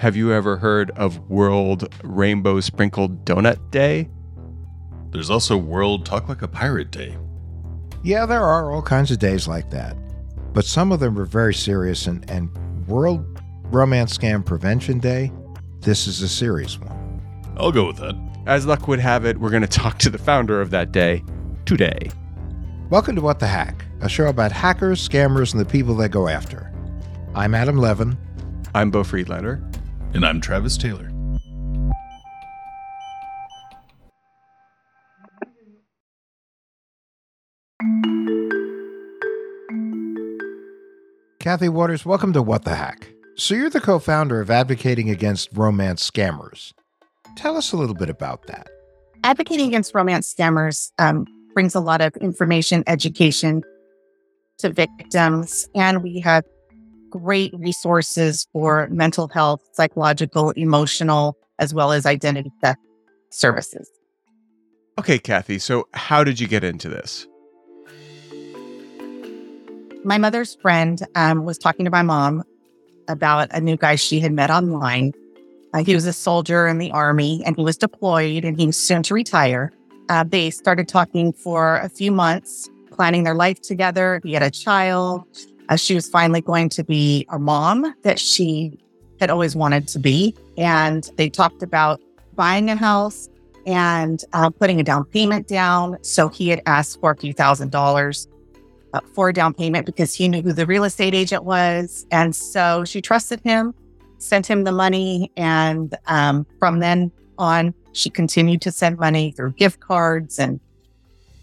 Have you ever heard of World Rainbow Sprinkled Donut Day? There's also World Talk Like a Pirate Day. Yeah, there are all kinds of days like that. But some of them are very serious, and, and World Romance Scam Prevention Day, this is a serious one. I'll go with that. As luck would have it, we're going to talk to the founder of that day today. Welcome to What the Hack, a show about hackers, scammers, and the people they go after. I'm Adam Levin. I'm Beau Friedlander. And I'm Travis Taylor. Kathy Waters, welcome to What the Hack. So, you're the co founder of Advocating Against Romance Scammers. Tell us a little bit about that. Advocating Against Romance Scammers um, brings a lot of information, education to victims, and we have great resources for mental health, psychological, emotional, as well as identity theft services. Okay, Kathy, so how did you get into this? My mother's friend um, was talking to my mom about a new guy she had met online. Uh, he was a soldier in the army and he was deployed and he was soon to retire. Uh, they started talking for a few months, planning their life together. He had a child. Uh, she was finally going to be a mom that she had always wanted to be. And they talked about buying a house and uh, putting a down payment down. So he had asked for a few thousand dollars uh, for a down payment because he knew who the real estate agent was. And so she trusted him, sent him the money. And um, from then on, she continued to send money through gift cards and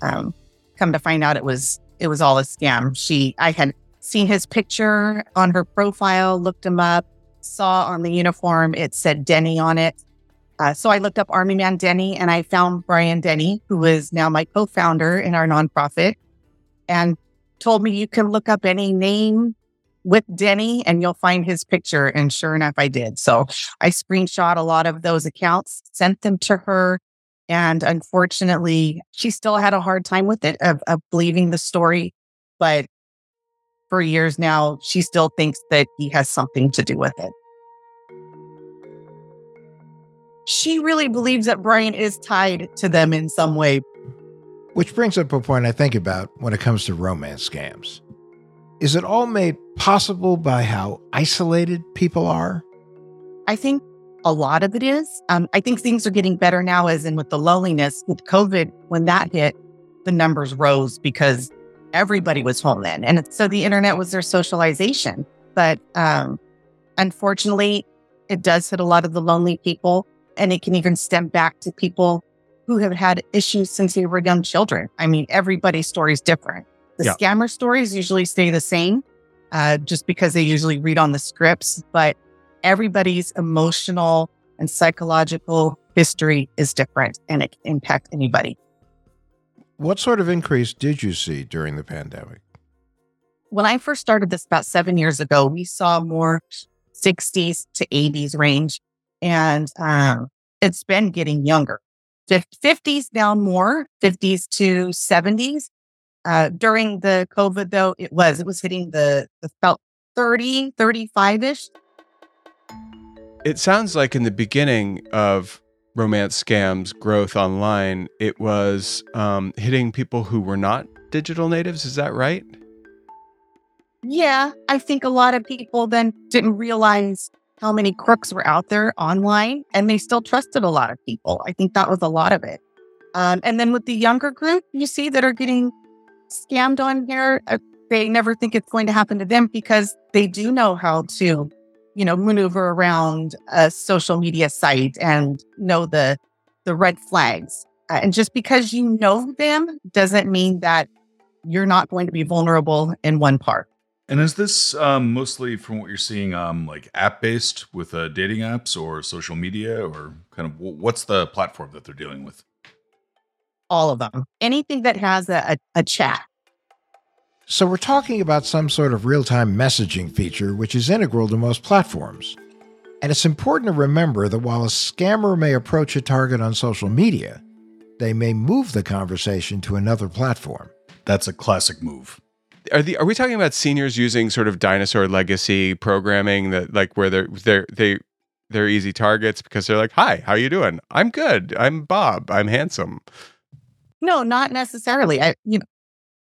um, come to find out it was it was all a scam. She I had seen his picture on her profile, looked him up, saw on the uniform it said Denny on it. Uh, so I looked up Army Man Denny and I found Brian Denny, who is now my co founder in our nonprofit, and told me you can look up any name with Denny and you'll find his picture. And sure enough, I did. So I screenshot a lot of those accounts, sent them to her. And unfortunately, she still had a hard time with it of, of believing the story. But for years now, she still thinks that he has something to do with it. She really believes that Brian is tied to them in some way. Which brings up a point I think about when it comes to romance scams. Is it all made possible by how isolated people are? I think a lot of it is. Um, I think things are getting better now, as in with the loneliness with COVID, when that hit, the numbers rose because everybody was home then. And so the internet was their socialization. But um, unfortunately, it does hit a lot of the lonely people. And it can even stem back to people who have had issues since they were young children. I mean, everybody's story is different. The yeah. scammer stories usually stay the same uh, just because they usually read on the scripts, but everybody's emotional and psychological history is different and it can impact anybody. What sort of increase did you see during the pandemic? When I first started this about seven years ago, we saw more 60s to 80s range, and um, it's been getting younger. 50s down more, 50s to 70s. Uh, during the COVID, though, it was, it was hitting the, the about 30, 35 ish. It sounds like in the beginning of romance scams growth online, it was um, hitting people who were not digital natives. Is that right? Yeah, I think a lot of people then didn't realize how many crooks were out there online and they still trusted a lot of people. I think that was a lot of it. Um, and then with the younger group, you see that are getting scammed on here, uh, they never think it's going to happen to them because they do know how to, you know, maneuver around a social media site and know the the red flags. Uh, and just because you know them doesn't mean that you're not going to be vulnerable in one part. And is this um, mostly from what you're seeing, um, like app based with uh, dating apps or social media, or kind of what's the platform that they're dealing with? All of them. Anything that has a, a, a chat. So, we're talking about some sort of real time messaging feature which is integral to most platforms. And it's important to remember that while a scammer may approach a target on social media, they may move the conversation to another platform. That's a classic move are the are we talking about seniors using sort of dinosaur legacy programming that like where they're they're they they're easy targets because they're like, "Hi, how you doing? I'm good. I'm Bob. I'm handsome." No, not necessarily. I you know,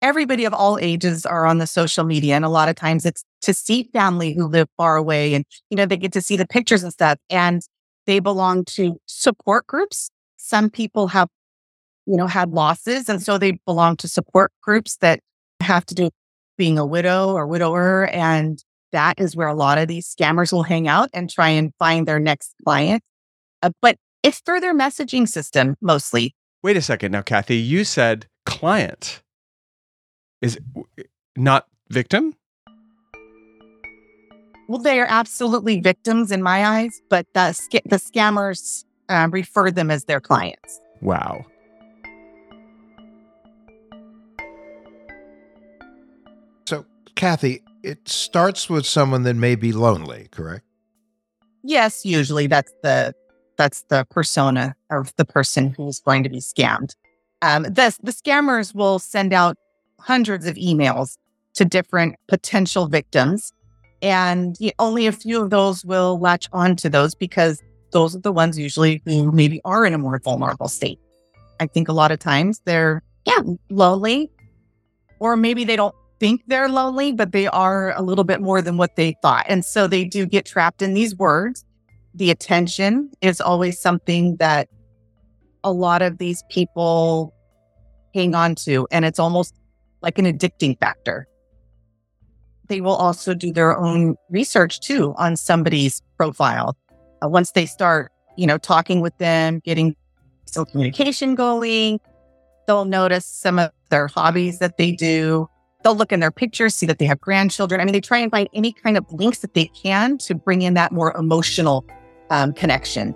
everybody of all ages are on the social media and a lot of times it's to see family who live far away and you know they get to see the pictures and stuff and they belong to support groups. Some people have you know had losses and so they belong to support groups that have to do being a widow or widower. And that is where a lot of these scammers will hang out and try and find their next client. Uh, but it's through their messaging system mostly. Wait a second now, Kathy. You said client is not victim? Well, they are absolutely victims in my eyes, but the, the scammers um, refer them as their clients. Wow. So, Kathy, it starts with someone that may be lonely, correct? Yes, usually that's the that's the persona of the person who's going to be scammed. Um, the, the scammers will send out hundreds of emails to different potential victims, and only a few of those will latch on to those because those are the ones usually who maybe are in a more vulnerable state. I think a lot of times they're yeah lonely, or maybe they don't think they're lonely, but they are a little bit more than what they thought. And so they do get trapped in these words. The attention is always something that a lot of these people hang on to, and it's almost like an addicting factor. They will also do their own research too on somebody's profile. Uh, once they start, you know, talking with them, getting some communication going, they'll notice some of their hobbies that they do They'll look in their pictures, see that they have grandchildren. I mean, they try and find any kind of links that they can to bring in that more emotional um, connection.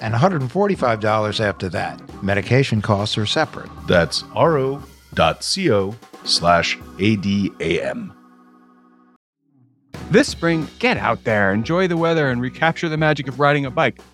and $145 after that. Medication costs are separate. That's ro.co slash ADAM. This spring, get out there, enjoy the weather, and recapture the magic of riding a bike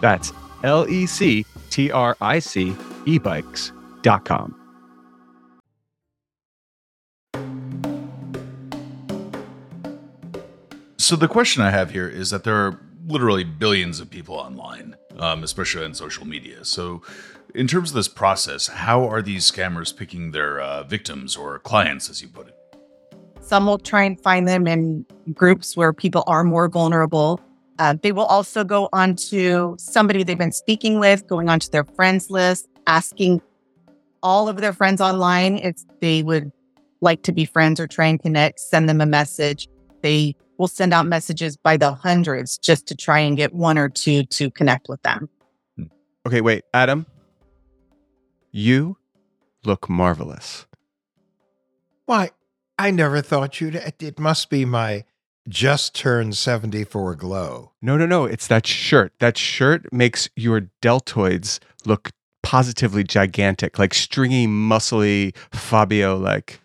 That's L E C T R I C ebikes.com. So the question I have here is that there are literally billions of people online, um, especially on social media. So, in terms of this process, how are these scammers picking their uh, victims or clients, as you put it? Some will try and find them in groups where people are more vulnerable. Uh, they will also go onto somebody they've been speaking with, going onto their friends list, asking all of their friends online if they would like to be friends or try and connect, send them a message. They will send out messages by the hundreds just to try and get one or two to connect with them. Okay, wait, Adam, you look marvelous. Why, I never thought you'd. It must be my just turned 74 glow. No, no, no. It's that shirt. That shirt makes your deltoids look positively gigantic, like stringy, muscly Fabio. Like,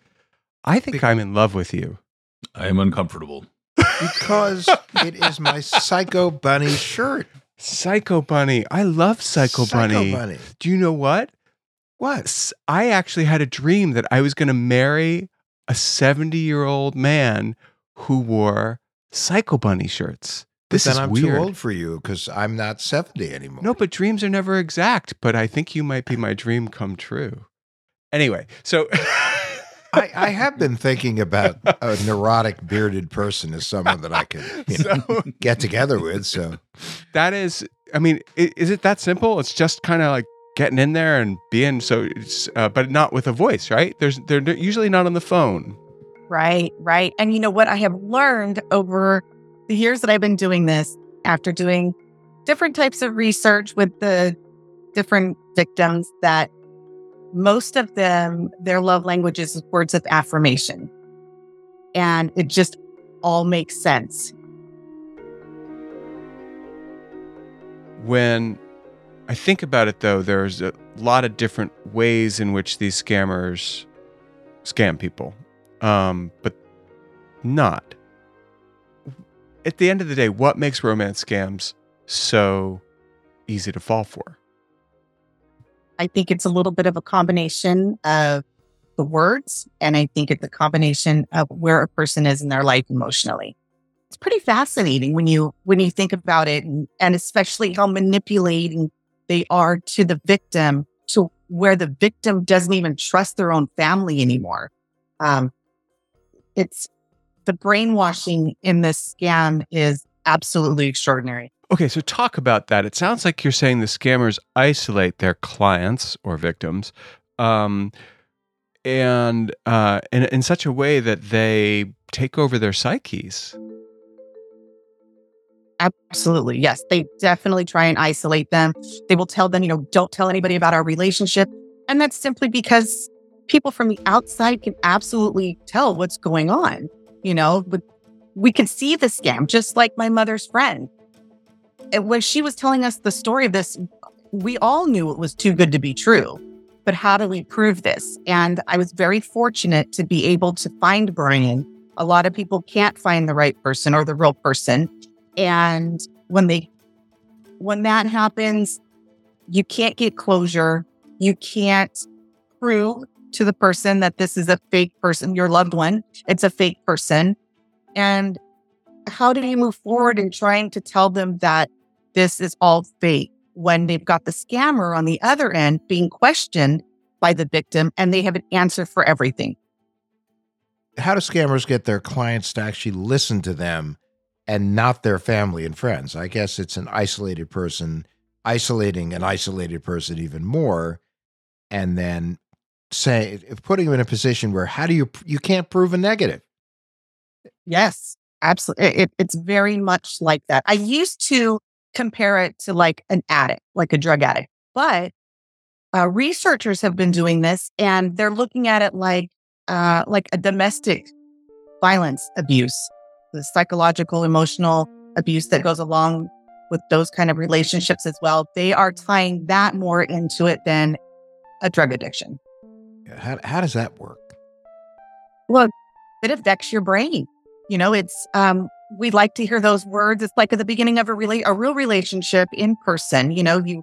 I think Be- I'm in love with you. I am uncomfortable. Because it is my Psycho Bunny shirt. Psycho Bunny. I love Psycho, Bunny. Bunny. Do you know what? What? I actually had a dream that I was going to marry a 70 year old man who wore Psycho Bunny shirts. This but then is I'm weird. too old for you because I'm not 70 anymore. No, but dreams are never exact. But I think you might be my dream come true. Anyway, so I, I have been thinking about a neurotic bearded person as someone that I could you know, so get together with. So that is, I mean, is it that simple? It's just kind of like getting in there and being so, it's, uh, but not with a voice, right? There's, they're usually not on the phone. Right, right. And you know what I have learned over the years that I've been doing this, after doing different types of research with the different victims, that most of them, their love language is words of affirmation. And it just all makes sense. When I think about it, though, there's a lot of different ways in which these scammers scam people, um, but not. At the end of the day, what makes romance scams so easy to fall for? I think it's a little bit of a combination of the words, and I think it's a combination of where a person is in their life emotionally. It's pretty fascinating when you when you think about it, and, and especially how manipulating they are to the victim, to where the victim doesn't even trust their own family anymore. Um, it's the brainwashing in this scam is absolutely extraordinary. Okay, so talk about that. It sounds like you're saying the scammers isolate their clients or victims, um, and uh, in in such a way that they take over their psyches. Absolutely. Yes. They definitely try and isolate them. They will tell them, you know, don't tell anybody about our relationship. And that's simply because people from the outside can absolutely tell what's going on. You know, we can see the scam, just like my mother's friend. And when she was telling us the story of this, we all knew it was too good to be true. But how do we prove this? And I was very fortunate to be able to find Brian. A lot of people can't find the right person or the real person. And when they when that happens, you can't get closure. You can't prove to the person that this is a fake person, your loved one. It's a fake person. And how do you move forward in trying to tell them that this is all fake when they've got the scammer on the other end being questioned by the victim and they have an answer for everything? how do scammers get their clients to actually listen to them and not their family and friends? I guess it's an isolated person isolating an isolated person even more, and then say putting them in a position where how do you you can't prove a negative? Yes, absolutely. It, it's very much like that. I used to compare it to like an addict, like a drug addict, but uh, researchers have been doing this and they're looking at it like uh, like a domestic violence abuse, the psychological, emotional abuse that goes along with those kind of relationships as well. They are tying that more into it than a drug addiction. How, how does that work? Well, it affects your brain. You know, it's um, we like to hear those words. It's like at the beginning of a really a real relationship in person. You know, you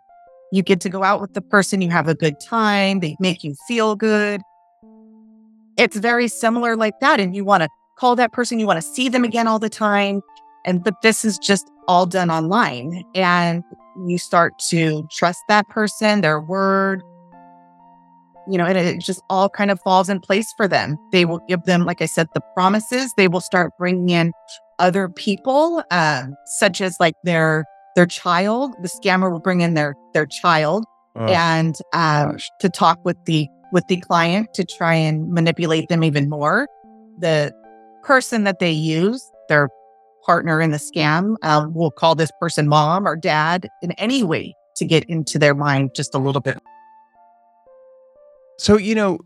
you get to go out with the person, you have a good time, they make you feel good. It's very similar like that. And you want to call that person, you want to see them again all the time. And but this is just all done online. And you start to trust that person, their word, you know, and it just all kind of falls in place for them. They will give them, like I said, the promises. They will start bringing in other people, um, such as like their their child. The scammer will bring in their their child oh, and um, to talk with the with the client to try and manipulate them even more. The person that they use, their partner in the scam, um, will call this person mom or dad in any way to get into their mind just a little bit. So you know,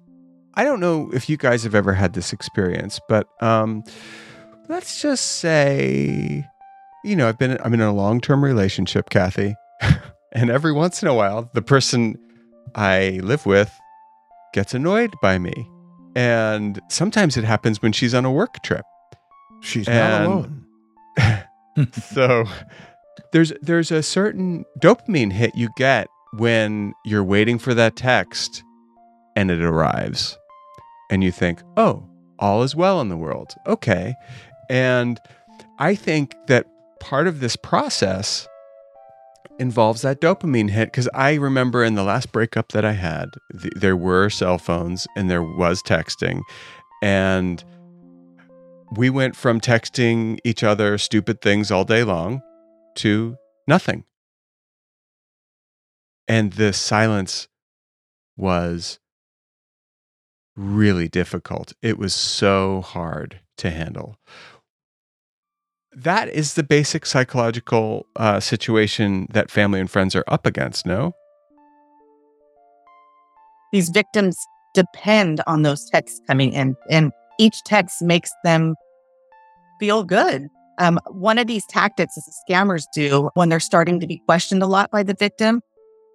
I don't know if you guys have ever had this experience, but um, let's just say you know, I've been I'm in a long-term relationship, Kathy. and every once in a while, the person I live with gets annoyed by me. And sometimes it happens when she's on a work trip. She's and not alone. so there's there's a certain dopamine hit you get when you're waiting for that text and it arrives. And you think, "Oh, all is well in the world." Okay. And I think that part of this process involves that dopamine hit because I remember in the last breakup that I had, th- there were cell phones and there was texting. And we went from texting each other stupid things all day long to nothing. And the silence was really difficult. It was so hard to handle that is the basic psychological uh, situation that family and friends are up against, no? These victims depend on those texts coming in, and each text makes them feel good. Um, one of these tactics that scammers do when they're starting to be questioned a lot by the victim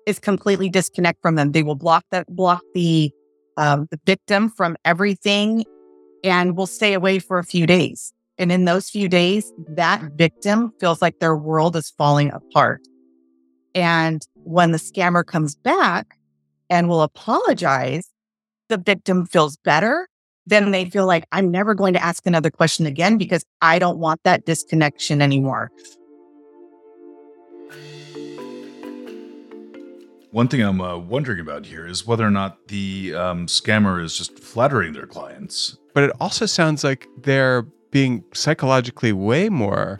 is completely disconnect from them. They will block that block the um, the victim from everything and will stay away for a few days. And in those few days, that victim feels like their world is falling apart. And when the scammer comes back and will apologize, the victim feels better. Then they feel like I'm never going to ask another question again because I don't want that disconnection anymore. One thing I'm uh, wondering about here is whether or not the um, scammer is just flattering their clients. But it also sounds like they're being psychologically way more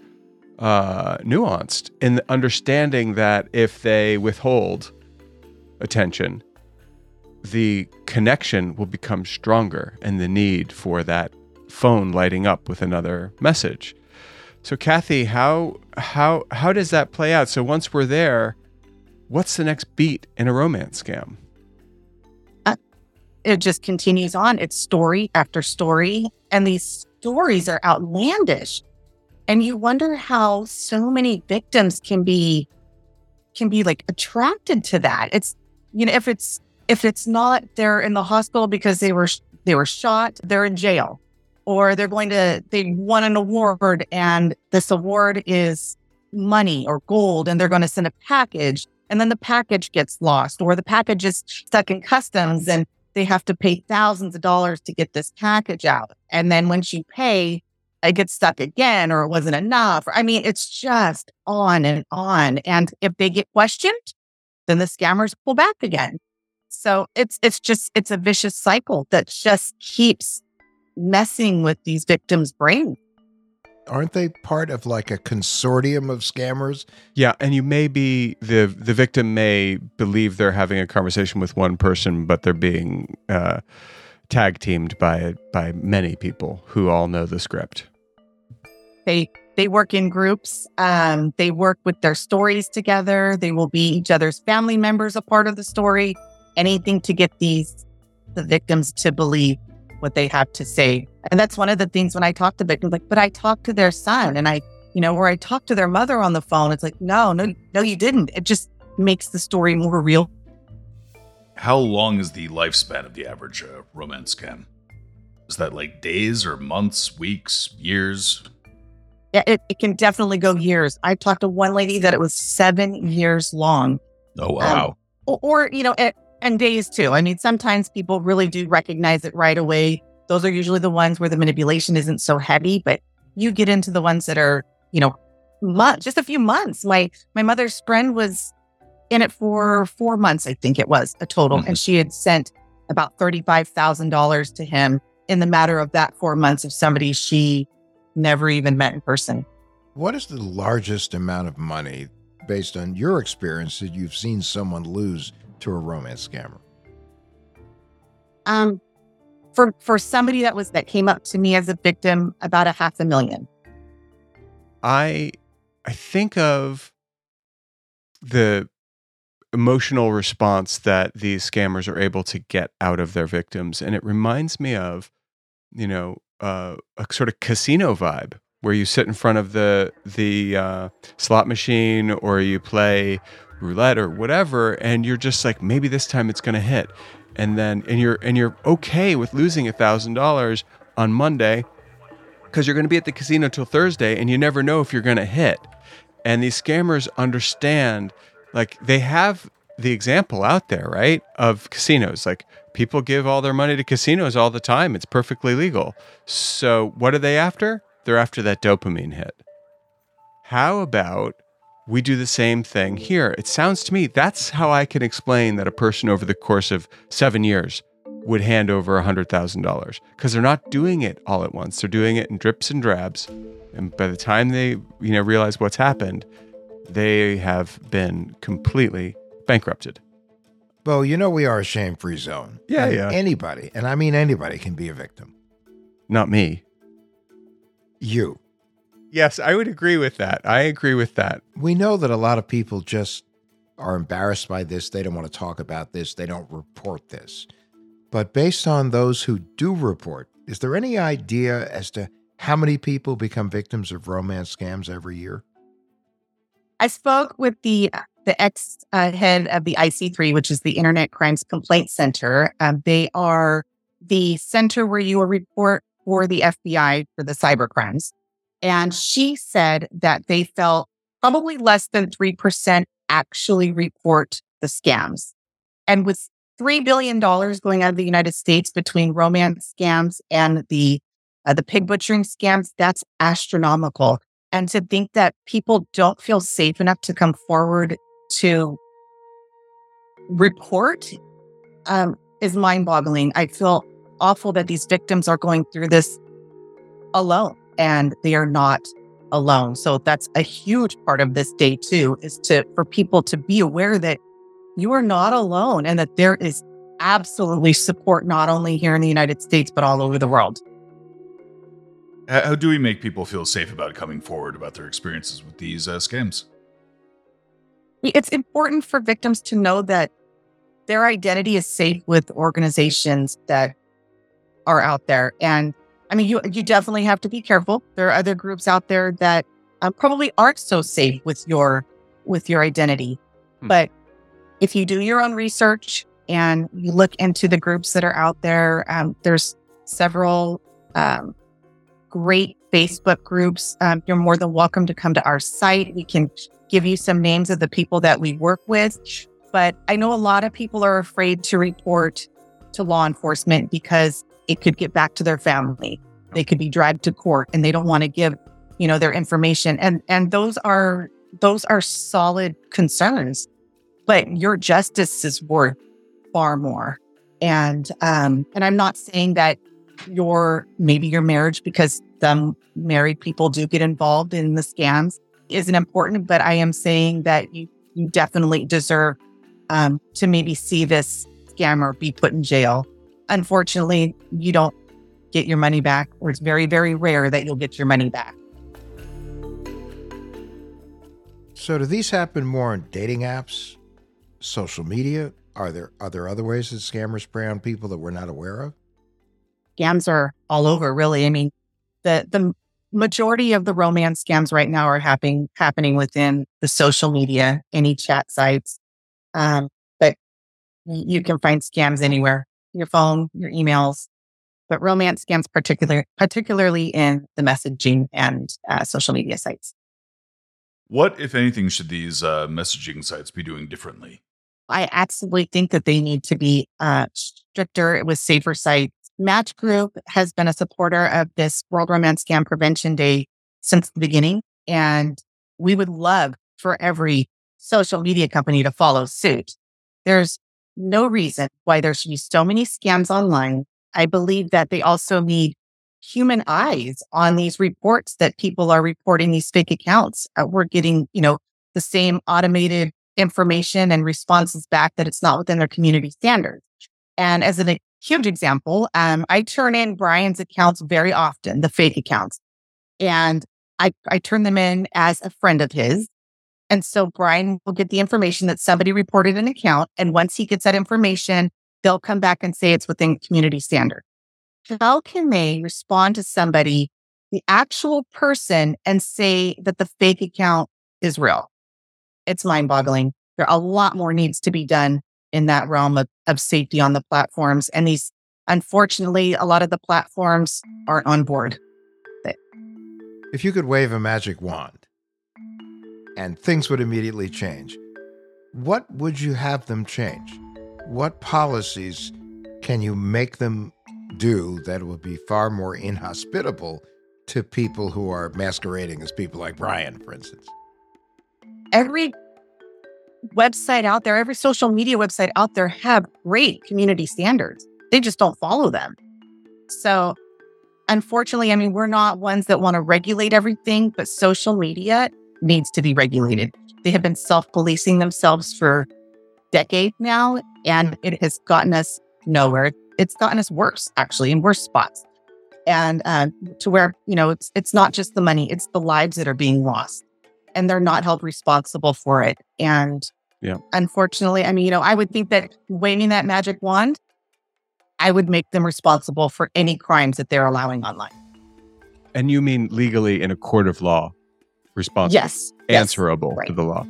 uh, nuanced in understanding that if they withhold attention, the connection will become stronger and the need for that phone lighting up with another message. So Kathy, how how how does that play out? So once we're there, what's the next beat in a romance scam? Uh, it just continues on. It's story after story, and these stories are outlandish. And you wonder how so many victims can be can be like attracted to that. It's you know if it's if it's not they're in the hospital because they were they were shot, they're in jail or they're going to they won an award and this award is money or gold and they're going to send a package and then the package gets lost or the package is stuck in customs and they have to pay thousands of dollars to get this package out. And then once you pay, it gets stuck again or it wasn't enough. I mean, it's just on and on. And if they get questioned, then the scammers pull back again. So it's it's just it's a vicious cycle that just keeps messing with these victims' brains aren't they part of like a consortium of scammers? Yeah, and you may be the the victim may believe they're having a conversation with one person, but they're being uh, tag teamed by by many people who all know the script. They they work in groups. Um, they work with their stories together. They will be each other's family members, a part of the story, anything to get these the victims to believe what they have to say. And that's one of the things when I talk to victims, like, but I talked to their son and I, you know, where I talked to their mother on the phone. It's like, no, no, no, you didn't. It just makes the story more real. How long is the lifespan of the average uh, romance scam? Is that like days or months, weeks, years? Yeah, it, it can definitely go years. I talked to one lady that it was seven years long. Oh, wow. Um, or, or, you know, it, and days too. I mean, sometimes people really do recognize it right away. Those are usually the ones where the manipulation isn't so heavy, but you get into the ones that are, you know, months, just a few months. My my mother's friend was in it for four months, I think it was a total, Mhm. and she had sent about thirty five thousand dollars to him in the matter of that four months of somebody she never even met in person. What is the largest amount of money, based on your experience, that you've seen someone lose to a romance scammer? Um, for for somebody that was that came up to me as a victim, about a half a million. I I think of the emotional response that these scammers are able to get out of their victims and it reminds me of you know uh, a sort of casino vibe where you sit in front of the the uh, slot machine or you play roulette or whatever and you're just like maybe this time it's going to hit and then and you're and you're okay with losing a thousand dollars on monday because you're going to be at the casino till Thursday and you never know if you're going to hit. And these scammers understand, like, they have the example out there, right? Of casinos. Like, people give all their money to casinos all the time, it's perfectly legal. So, what are they after? They're after that dopamine hit. How about we do the same thing here? It sounds to me that's how I can explain that a person over the course of seven years would hand over $100,000 because they're not doing it all at once. They're doing it in drips and drabs. And by the time they, you know, realize what's happened, they have been completely bankrupted. Well, you know we are a shame free zone. Yeah, yeah. Anybody, and I mean anybody, can be a victim. Not me. You. Yes, I would agree with that. I agree with that. We know that a lot of people just are embarrassed by this. They don't want to talk about this. They don't report this. But based on those who do report, is there any idea as to how many people become victims of romance scams every year? I spoke with the the ex uh, head of the IC3, which is the Internet Crimes Complaint Center. Um, they are the center where you will report for the FBI for the cyber crimes. And she said that they felt probably less than 3% actually report the scams. And with $3 billion going out of the United States between romance scams and the uh, the pig butchering scams, that's astronomical. And to think that people don't feel safe enough to come forward to report um, is mind boggling. I feel awful that these victims are going through this alone and they are not alone. So that's a huge part of this day too, is to for people to be aware that you are not alone and that there is absolutely support not only here in the United States, but all over the world. How do we make people feel safe about coming forward about their experiences with these uh, scams? It's important for victims to know that their identity is safe with organizations that are out there. And I mean, you you definitely have to be careful. There are other groups out there that um, probably aren't so safe with your with your identity. Hmm. But if you do your own research and you look into the groups that are out there, um, there's several um, great Facebook groups. Um, you're more than welcome to come to our site. We can give you some names of the people that we work with. But I know a lot of people are afraid to report to law enforcement because it could get back to their family. They could be dragged to court and they don't want to give, you know, their information. And and those are those are solid concerns. But your justice is worth far more. And um and I'm not saying that your maybe your marriage because some married people do get involved in the scams isn't important, but I am saying that you you definitely deserve um, to maybe see this scammer be put in jail. Unfortunately, you don't get your money back, or it's very very rare that you'll get your money back. So, do these happen more on dating apps, social media, Are there are there other ways that scammers prey on people that we're not aware of? Scams are all over, really. I mean, the the majority of the romance scams right now are happening happening within the social media, any chat sites. Um, but you can find scams anywhere, your phone, your emails, but romance scams particular particularly in the messaging and uh, social media sites. What, if anything, should these uh, messaging sites be doing differently? I absolutely think that they need to be uh, stricter with safer sites. Match Group has been a supporter of this World Romance Scam Prevention Day since the beginning. And we would love for every social media company to follow suit. There's no reason why there should be so many scams online. I believe that they also need human eyes on these reports that people are reporting these fake accounts. Uh, we're getting, you know, the same automated information and responses back that it's not within their community standards. And as a huge example, um, I turn in Brian's accounts very often, the fake accounts, and I, I turn them in as a friend of his. And so Brian will get the information that somebody reported an account. And once he gets that information, they'll come back and say it's within community standard. How can they respond to somebody, the actual person, and say that the fake account is real? It's mind boggling. There are a lot more needs to be done in that realm of, of safety on the platforms. And these, unfortunately, a lot of the platforms aren't on board. If you could wave a magic wand and things would immediately change, what would you have them change? What policies can you make them do that would be far more inhospitable to people who are masquerading as people like Brian, for instance? Every website out there, every social media website out there have great community standards. They just don't follow them. So, unfortunately, I mean, we're not ones that want to regulate everything, but social media needs to be regulated. They have been self policing themselves for decades now, and it has gotten us nowhere. It's gotten us worse actually in worse spots. And uh, to where you know it's it's not just the money it's the lives that are being lost and they're not held responsible for it. And yeah. unfortunately i mean you know i would think that waving that magic wand i would make them responsible for any crimes that they're allowing online. And you mean legally in a court of law responsible yes answerable yes, right. to the law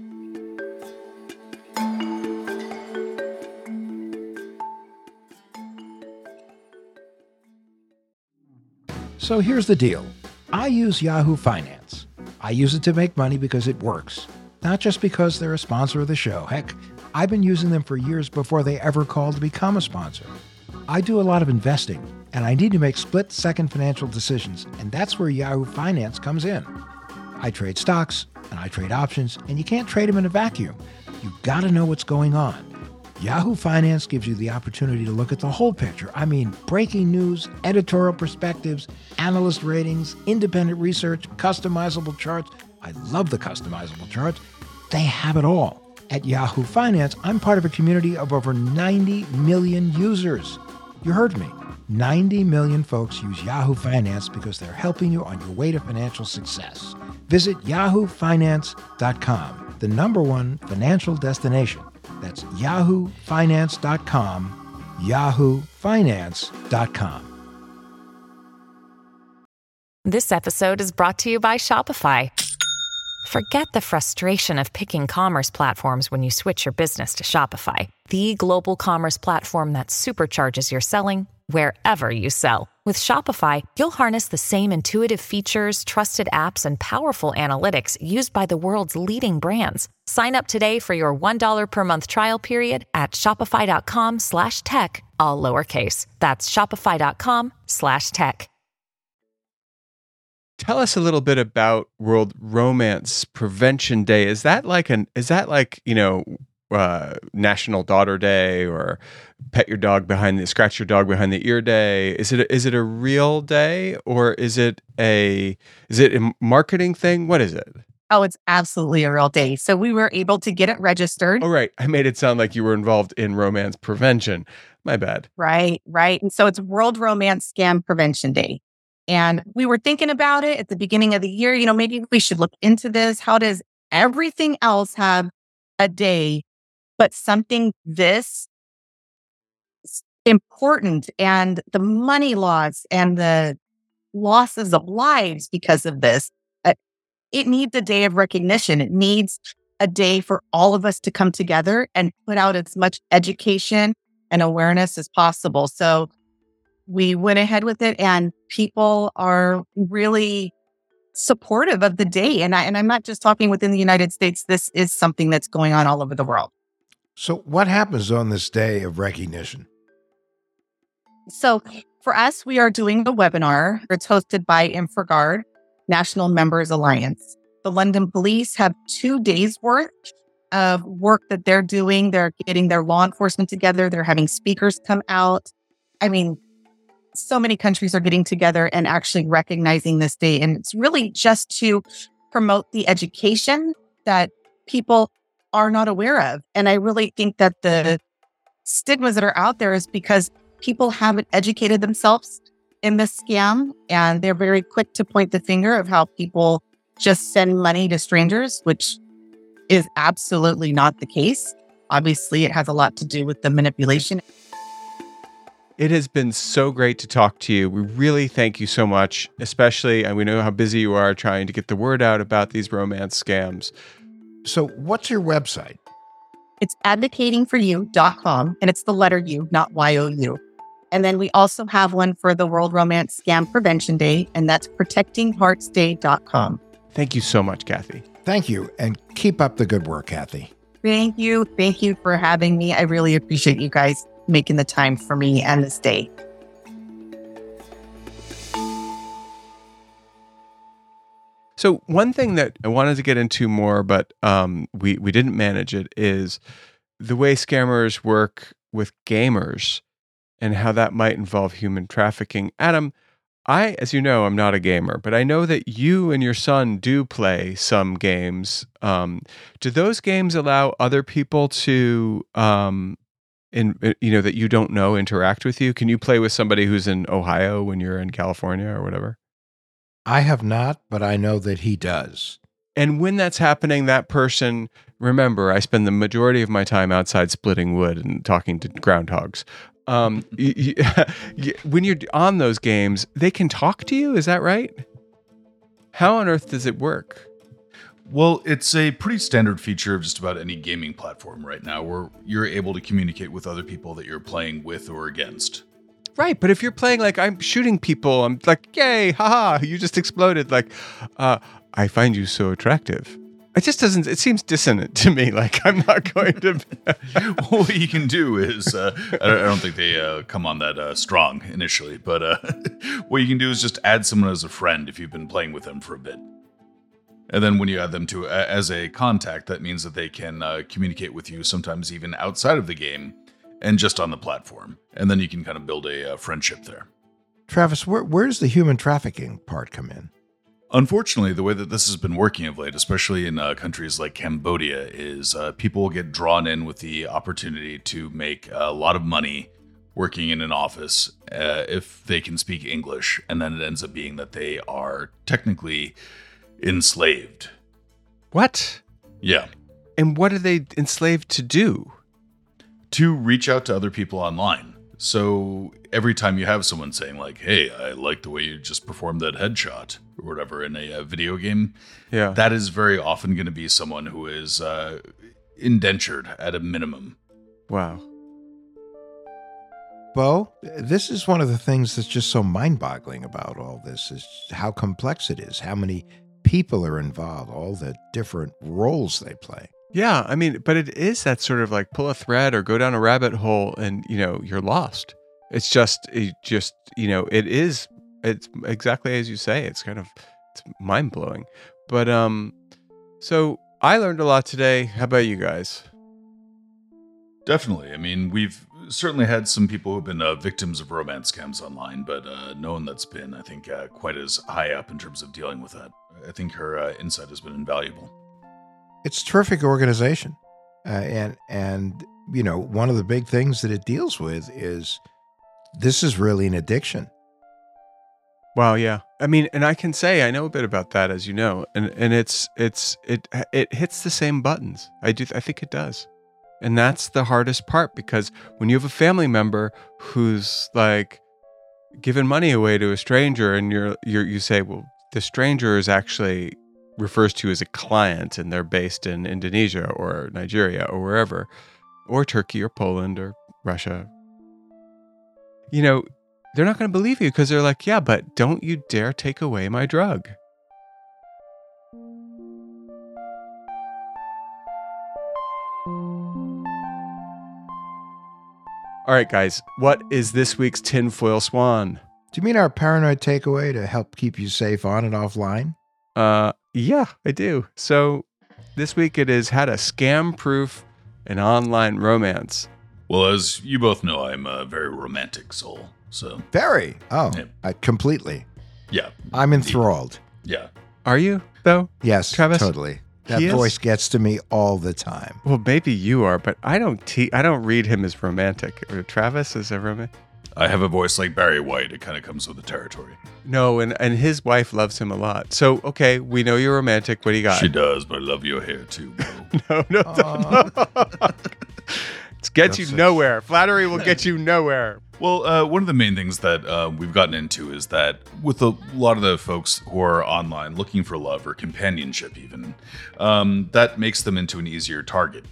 So here's the deal I use Yahoo Finance. I use it to make money because it works, not just because they're a sponsor of the show. Heck, I've been using them for years before they ever called to become a sponsor. I do a lot of investing, and I need to make split second financial decisions, and that's where Yahoo Finance comes in. I trade stocks, and I trade options, and you can't trade them in a vacuum. You've gotta know what's going on. Yahoo Finance gives you the opportunity to look at the whole picture. I mean, breaking news, editorial perspectives, analyst ratings, independent research, customizable charts. I love the customizable charts. They have it all. At Yahoo Finance, I'm part of a community of over 90 million users. You heard me. 90 million folks use Yahoo Finance because they're helping you on your way to financial success. Visit yahoofinance.com, the number one financial destination that's yahoofinance.com, yahoofinance.com. This episode is brought to you by Shopify. Forget the frustration of picking commerce platforms when you switch your business to Shopify, the global commerce platform that supercharges your selling wherever you sell. With Shopify, you'll harness the same intuitive features, trusted apps, and powerful analytics used by the world's leading brands. Sign up today for your $1 per month trial period at shopify.com slash tech, all lowercase. That's shopify.com slash tech. Tell us a little bit about World Romance Prevention Day. Is that like an is that like, you know, uh, National Daughter Day or pet your dog behind the scratch your dog behind the ear day? Is it a, is it a real day or is it a is it a marketing thing? What is it? Oh, it's absolutely a real day. So we were able to get it registered. Oh, right. I made it sound like you were involved in romance prevention. My bad. Right, right. And so it's World Romance Scam Prevention Day. And we were thinking about it at the beginning of the year. You know, maybe we should look into this. How does everything else have a day But something this important and the money loss and the losses of lives because of this, uh, it needs a day of recognition. It needs a day for all of us to come together and put out as much education and awareness as possible. So we went ahead with it and people are really supportive of the day. And I and I'm not just talking within the United States. This is something that's going on all over the world. So what happens on this day of recognition? So for us, we are doing a webinar. It's hosted by InfraGard, National Members Alliance. The London Police have two days worth of work that they're doing. They're getting their law enforcement together. They're having speakers come out. I mean, so many countries are getting together and actually recognizing this day. And it's really just to promote the education that people are not aware of. And I really think that the stigmas that are out there is because people haven't educated themselves in this scam and they're very quick to point the finger of how people just send money to strangers, which is absolutely not the case. Obviously, it has a lot to do with the manipulation. It has been so great to talk to you. We really thank you so much, especially, and we know how busy you are trying to get the word out about these romance scams. So, what's your website? It's advocatingforyou.com, and it's the letter U, not Y O U. And then we also have one for the World Romance Scam Prevention Day, and that's protectingheartsday.com. Thank you so much, Kathy. Thank you, and keep up the good work, Kathy. Thank you. Thank you for having me. I really appreciate you guys making the time for me and this day. So one thing that I wanted to get into more, but um, we we didn't manage it, is the way scammers work with gamers and how that might involve human trafficking. Adam, I, as you know, I'm not a gamer, but I know that you and your son do play some games. Um, do those games allow other people to um, in uh, you know that you don't know interact with you? Can you play with somebody who's in Ohio when you're in California or whatever? I have not, but I know that he does. And when that's happening, that person, remember, I spend the majority of my time outside splitting wood and talking to groundhogs. Um, you, you, when you're on those games, they can talk to you. Is that right? How on earth does it work? Well, it's a pretty standard feature of just about any gaming platform right now where you're able to communicate with other people that you're playing with or against. Right, but if you're playing like I'm shooting people, I'm like, yay, haha, you just exploded. Like, uh, I find you so attractive. It just doesn't. It seems dissonant to me. Like I'm not going to. what you can do is, uh, I, don't, I, don't, think they uh, come on that uh, strong initially, but uh, what you can do is just add someone as a friend if you've been playing with them for a bit. And then when you add them to as a contact, that means that they can uh, communicate with you sometimes even outside of the game and just on the platform. And then you can kind of build a uh, friendship there. Travis, where, where does the human trafficking part come in? Unfortunately, the way that this has been working of late, especially in uh, countries like Cambodia, is uh, people get drawn in with the opportunity to make a lot of money working in an office uh, if they can speak English. And then it ends up being that they are technically enslaved. What? Yeah. And what are they enslaved to do? To reach out to other people online. So every time you have someone saying like, "Hey, I like the way you just performed that headshot," or whatever in a, a video game, yeah, that is very often going to be someone who is uh, indentured at a minimum. Wow. Beau, this is one of the things that's just so mind-boggling about all this is how complex it is, how many people are involved, all the different roles they play. Yeah, I mean, but it is that sort of like pull a thread or go down a rabbit hole and, you know, you're lost. It's just it just, you know, it is it's exactly as you say. It's kind of it's mind-blowing. But um so I learned a lot today. How about you guys? Definitely. I mean, we've certainly had some people who've been uh, victims of romance scams online, but uh, no one that's been, I think, uh, quite as high up in terms of dealing with that. I think her uh, insight has been invaluable. It's terrific organization, uh, and and you know one of the big things that it deals with is this is really an addiction. Wow, yeah. I mean, and I can say I know a bit about that, as you know, and and it's it's it it hits the same buttons. I do. I think it does. And that's the hardest part because when you have a family member who's like giving money away to a stranger and you're, you're you say, well, the stranger is actually refers to as a client and they're based in Indonesia or Nigeria or wherever, or Turkey or Poland or Russia. You know, they're not going to believe you because they're like, yeah, but don't you dare take away my drug. All right, guys, what is this week's tinfoil swan? Do you mean our paranoid takeaway to help keep you safe on and offline? Uh, yeah, I do. So this week it is how to scam proof an online romance. Well, as you both know, I'm a very romantic soul. So, Very. Oh, Yeah. I, completely. yeah. I'm enthralled. Yeah. Are you, though? Yes, Travis? totally. That He is? voice gets to me all the time. Well, maybe you are, but I don't. Te- I don't read him as romantic. Uh, Travis is a romantic. I have a voice like Barry White. It kind of comes with the territory. No, and and his wife loves him a lot. So okay, we know you're romantic. What do you got? She does, but I love your hair too, bro. no, no, no, no. it gets you That's a- nowhere. Flattery will get you nowhere. Well, uh, one of the main things that uh, we've gotten into is that with a lot of the folks who are online looking for love or companionship, even, um, that makes them into an easier target.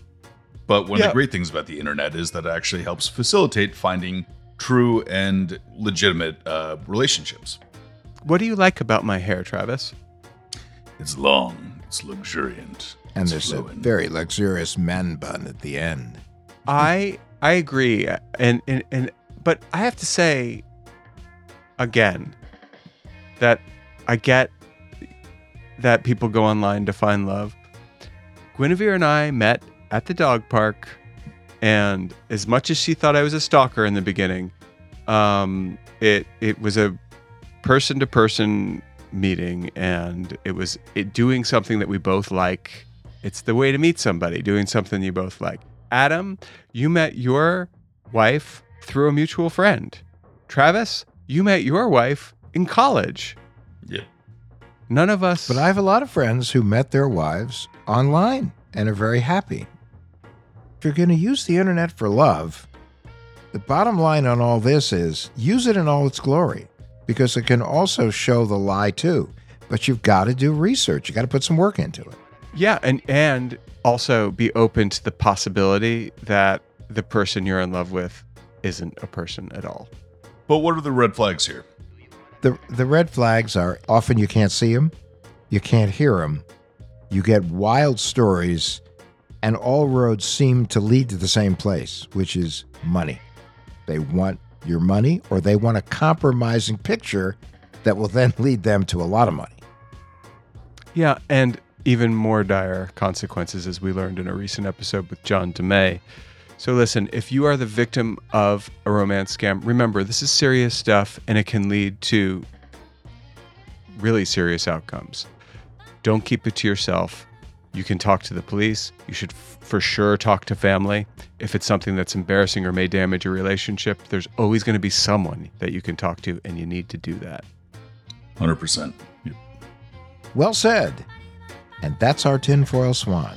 But one of the great things about the internet is that it actually helps facilitate finding true and legitimate uh, relationships. What do you like about my hair, Travis? It's long, it's luxuriant, And it's there's a very luxurious man bun at the end. I I agree, and and and but I have to say again that I get that people go online to find love. Guinevere and I met at the dog park, and as much as she thought I was a stalker in the beginning, um, it it was a person to person meeting, and it was it doing something that we both like. It's the way to meet somebody, doing something you both like. Adam, you met your wife through a mutual friend. Travis, you met your wife in college. Yeah. None of us. But I have a lot of friends who met their wives online and are very happy. If you're going to use the internet for love, the bottom line on all this is use it in all its glory because it can also show the lie too. But you've got to do research. You got to put some work into it. Yeah, and and also be open to the possibility that the person you're in love with isn't a person at all. But what are the red flags here? The the red flags are often you can't see them, you can't hear them, you get wild stories, and all roads seem to lead to the same place, which is money. They want your money, or they want a compromising picture that will then lead them to a lot of money. Yeah, and even more dire consequences, as we learned in a recent episode with John DeMay. So, listen, if you are the victim of a romance scam, remember this is serious stuff and it can lead to really serious outcomes. Don't keep it to yourself. You can talk to the police. You should f- for sure talk to family. If it's something that's embarrassing or may damage your relationship, there's always going to be someone that you can talk to, and you need to do that. 100%. Yep. Well said. And that's our tinfoil swan.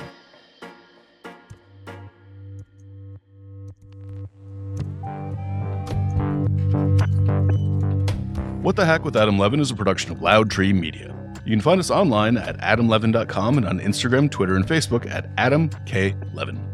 What the Hack with Adam Levin is a production of Loud Tree Media. You can find us online at adamlevin.com and on Instagram, Twitter, and Facebook at Adam K. Levin.